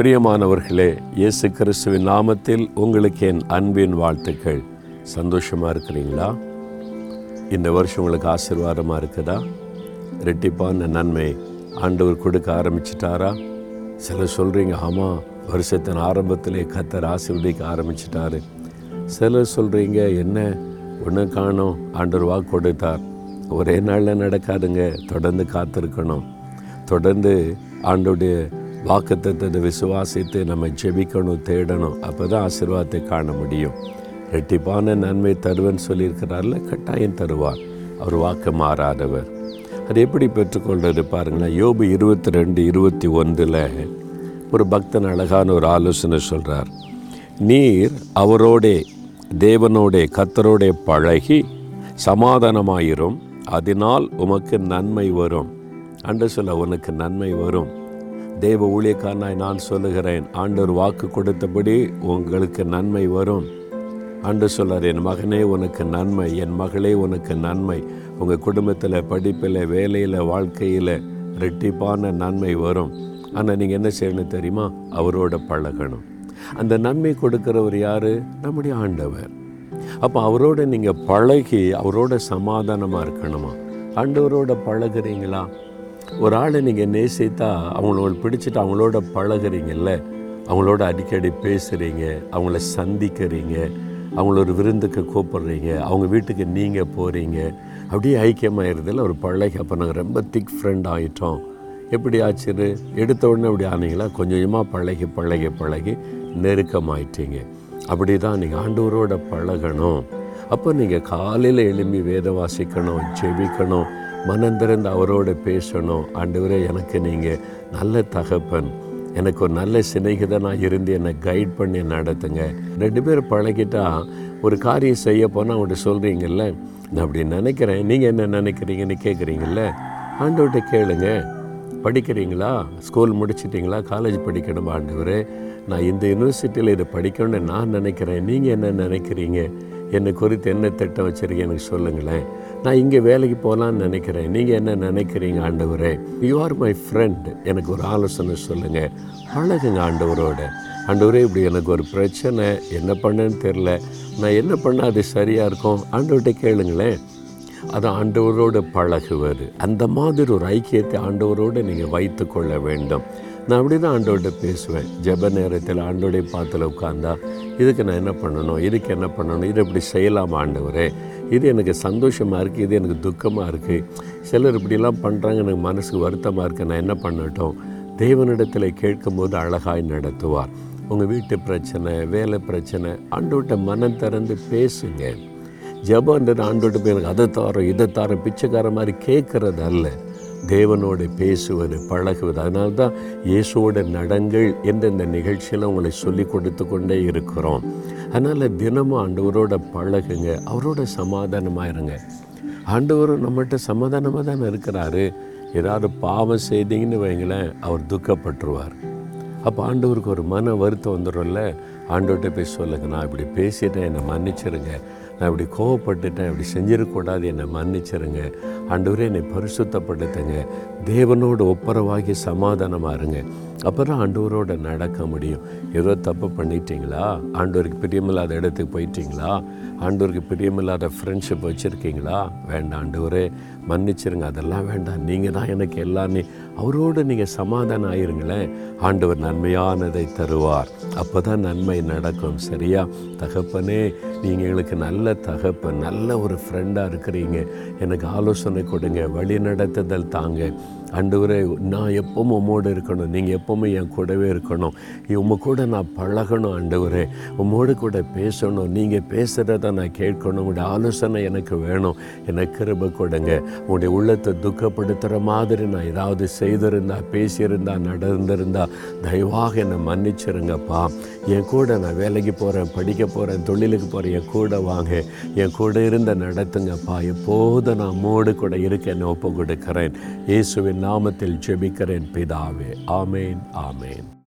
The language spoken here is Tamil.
பிரியமானவர்களே இயேசு கிறிஸ்துவின் நாமத்தில் உங்களுக்கு என் அன்பின் வாழ்த்துக்கள். சந்தோஷமாக இருக்கிறீங்களா? இந்த வருஷம் உங்களுக்கு ஆசீர்வாதமாக இருக்குதா? ரெட்டிப்பான நன்மை ஆண்டவர் கொடுக்க ஆரம்பிச்சிட்டாரா? சிலர் சொல்கிறீங்க ஆமாம் வருஷத்தின் ஆரம்பத்திலே கத்தர் ஆசீர்வதிக்க ஆரம்பிச்சிட்டாரு. சிலர் சொல்கிறீங்க என்ன? ஒன்று காணோம். ஆண்டவர் வாக்கு கொடுத்தார். ஒரே நாளில் நடக்காதுங்க தொடர்ந்து காத்திருக்கணும். தொடர்ந்து ஆண்டோடைய வாக்குத்தத்தை விசுவாசித்து நம்ம ஜெபிக்கணும் தேடணும். அப்போ தான் ஆசீர்வாதத்தை காண முடியும். ரெட்டிப்பான நன்மை தருவன் சொல்லியிருக்கிறார்ல கட்டாயம் தருவார். அவர் வாக்கு மாறாதவர். அது எப்படி பெற்றுக்கொள்வது பாருங்களேன். யோபு இருபத்தி ரெண்டு இருபத்தி ஒன்றில் ஒரு பக்தன் அழகான ஒரு ஆலோசனை சொல்கிறார் நீர் அவரோடே தேவனோடே கத்தரோடே பழகி சமாதானமாயிரும். அதனால் உமக்கு நன்மை வரும். அன்று சொல்ல உனக்கு நன்மை வரும். தேவ ஊழியக்காரனாய் நான் சொல்லுகிறேன். ஆண்டவர் வாக்கு கொடுத்தபடி உங்களுக்கு நன்மை வரும். ஆண்டு சொல்லார் என் மகனே உனக்கு நன்மை. என் மகளே உனக்கு நன்மை. உங்கள் குடும்பத்தில் படிப்பில் வேலையில் வாழ்க்கையில் ரெட்டிப்பான நன்மை வரும். ஆனால் நீங்கள் என்ன செய்யணும் தெரியுமா? அவரோட பழகணும். அந்த நன்மை கொடுக்குறவர் யார்? நம்முடைய ஆண்டவர். அப்போ அவரோட நீங்கள் பழகி அவரோட சமாதானமாக இருக்கணுமா? ஆண்டவரோட பழகுறீங்களா? ஒரு ஆளை நீங்கள் நேசித்தா அவங்களோட பிடிச்சிட்டு அவங்களோட பழகிறீங்கல்ல அவங்களோட அடிக்கடி பேசுகிறீங்க அவங்கள சந்திக்கிறீங்க அவங்கள ஒரு விருந்துக்கு கூப்பிட்றீங்க அவங்க வீட்டுக்கு நீங்கள் போகிறீங்க அப்படியே ஐக்கியமாயிருதில்ல ஒரு பழகி. அப்போ நாங்கள் ரொம்ப திக் ஃப்ரெண்ட் ஆகிட்டோம் எப்படி ஆச்சுரு எடுத்த உடனே அப்படி ஆனீங்களா? கொஞ்சம் கொஞ்சமாக பழகி பழகி பழகி நெருக்கமாயிட்டீங்க. அப்படி தான் நீங்கள் ஆண்டவரோட பழகணும். அப்போ நீங்கள் காலையில் எழும்பி வேத வாசிக்கணும் ஜெபிக்கணும் மனம் திறந்து அவரோட பேசணும். ஆண்டவரே எனக்கு நீங்கள் நல்ல தகப்பன். எனக்கு ஒரு நல்ல சிநேகிதனாக இருந்து என்னை கைட் பண்ணி நடத்துங்க. ரெண்டு பேரும் பழகிட்டா ஒரு காரியம் செய்ய போனால் அவங்கள்ட்ட சொல்கிறீங்கல்ல நான் அப்படி நினைக்கிறேன். நீங்கள் என்ன நினைக்கிறீங்கன்னு கேட்குறீங்கல்ல ஆண்டவர்கிட்ட கேளுங்க. படிக்கிறீங்களா? ஸ்கூல் முடிச்சிட்டிங்களா? காலேஜ் படிக்கணும் ஆண்டவர். நான் இந்த யூனிவர்சிட்டியில் இதை படிக்கணும்னு நான் நினைக்கிறேன். நீங்கள் என்ன நினைக்கிறீங்க? என்னை குறித்து என்ன திட்டம் வச்சுருக்கீங்க எனக்கு சொல்லுங்களேன். நான் இங்கே வேலைக்கு போகலான்னு நினைக்கிறேன். நீங்கள் என்ன நினைக்கிறீங்க ஆண்டவரே? யூ ஆர் மை ஃப்ரெண்ட் எனக்கு ஒரு ஆலோசனை சொல்லுங்கள் பழகுங்க ஆண்டவரோட. ஆண்டவரே இப்படி எனக்கு ஒரு பிரச்சனை. என்ன பண்ணேன்னு தெரில நான் என்ன பண்ணால் அது சரியாக இருக்கும்? ஆண்டவர்கிட்ட கேளுங்களேன். அது ஆண்டவரோடு பழகுவது. அந்த மாதிரி ஒரு ஐக்கியத்தை ஆண்டவரோடு நீங்கள் வைத்து கொள்ள வேண்டும். நான் அப்படி தான் ஆண்டவர்கிட்ட பேசுவேன். ஜெப நேரத்தில் ஆண்டோடைய பாத்தில் உட்காந்தா இதுக்கு நான் என்ன பண்ணணும்? இதுக்கு என்ன பண்ணணும்? இது இப்படி செய்யலாம் ஆண்டவரே? இது எனக்கு சந்தோஷமாக இருக்குது இது எனக்கு துக்கமாக இருக்குது சிலர் இப்படிலாம் பண்ணுறாங்க எனக்கு மனசுக்கு வருத்தமாக இருக்குது நான் என்ன பண்ணட்டும்? தேவனிடத்தில் கேட்கும்போது அழகாய் நடத்துவார். உங்கள் வீட்டு பிரச்சனை வேலை பிரச்சனை ஆண்டோட்ட மனம் திறந்து பேசுங்க. ஜபன்றது ஆண்டோட்ட போய் எனக்கு அதை தாரோம் இதை தாரோம் பிச்சைக்கார மாதிரி கேட்குறது அல்ல. தேவனோடு பேசுவது பழகுவது. அதனால்தான் இயேசுவோட நடங்கள் என்ற இந்த நிகழ்ச்சியில் உங்களை சொல்லி கொடுத்து கொண்டே இருக்கிறோம். அதனால் தினமும் ஆண்டவரோட பழகுங்க அவரோட சமாதானமாக இருங்க. ஆண்டவரும் நம்மகிட்ட சமாதானமாக தானே இருக்கிறாரு. ஏதாவது பாவம் செய்தீங்கன்னு வைங்களேன் அவர் துக்கப்பட்டுருவார். அப்போ ஆண்டவருக்கு ஒரு மன வருத்தம் வந்துடும்ல? ஆண்டவர்கிட்ட போய் சொல்லுங்க நான் இப்படி பேசிட்டேன் என்னை மன்னிச்சிருங்க. நான் இப்படி கோவப்பட்டுட்டேன் இப்படி செஞ்சிடக்கூடாது என்னை மன்னிச்சிருங்க. ஆண்டவரே என்னை பரிசுத்தப்படுத்துங்க. தேவனோடு ஒப்புரவாகி சமாதானமாக இருங்க. அப்புறம் தான் ஆண்டவரோட நடக்க முடியும். ஏதோ தப்பு பண்ணிட்டீங்களா? ஆண்டவருக்கு பிரியமில்லாத இடத்துக்கு போயிட்டீங்களா? ஆண்டவருக்கு பிரியமில்லாத ஃப்ரெண்ட்ஷிப் வச்சுருக்கீங்களா? வேண்டாம் ஆண்டவரே மன்னிச்சிருங்க. அதெல்லாம் வேண்டாம். நீங்கள் தான் எனக்கு எல்லாமே. அவரோடு நீங்கள் சமாதானம் ஆயிருங்களேன். ஆண்டவர் நன்மையானதை தருவார். அப்போ தான் நன்மை நடக்கும் சரியா? தகப்பனே நீங்கள் எங்களுக்கு நல்ல தகப்பன் நல்ல ஒரு ஃப்ரெண்டாக இருக்கிறீங்க. எனக்கு ஆலோசனை கொடுங்க வழி நடத்துதல் தாங்க. ஆண்டவரே நான் எப்பவும் உம்மோடு இருக்கணும். நீங்கள் எப்போவுமே என் கூடவே இருக்கணும். உம்ம கூட நான் பழகணும் ஆண்டவரே உம்மோடு கூட பேசணும். நீங்கள் பேசுகிறத நான் கேட்கணும். உங்களுடைய ஆலோசனை எனக்கு வேணும். எனக்கு கிருப கொடுங்க. உங்களுடைய உள்ளத்தை துக்கப்படுத்துகிற மாதிரி நான் ஏதாவது செய்திருந்தா பேசியிருந்தா நடந்திருந்தா தயவாக என்னை மன்னிச்சிருங்கப்பா. என் கூட நான் வேலைக்கு போகிறேன் படிக்க போகிறேன் தொழிலுக்கு போகிறேன் என் கூட வாங்க. என் கூட இருந்த நடத்துங்கப்பா. எப்போது நான் மோடு கூட இருக்க என்னை ஒப்பு கொடுக்கிறேன் இயேசுவின் நாமத்தில் ஜெபிக்கிறேன் பிதாவே. ஆமேன் ஆமேன்.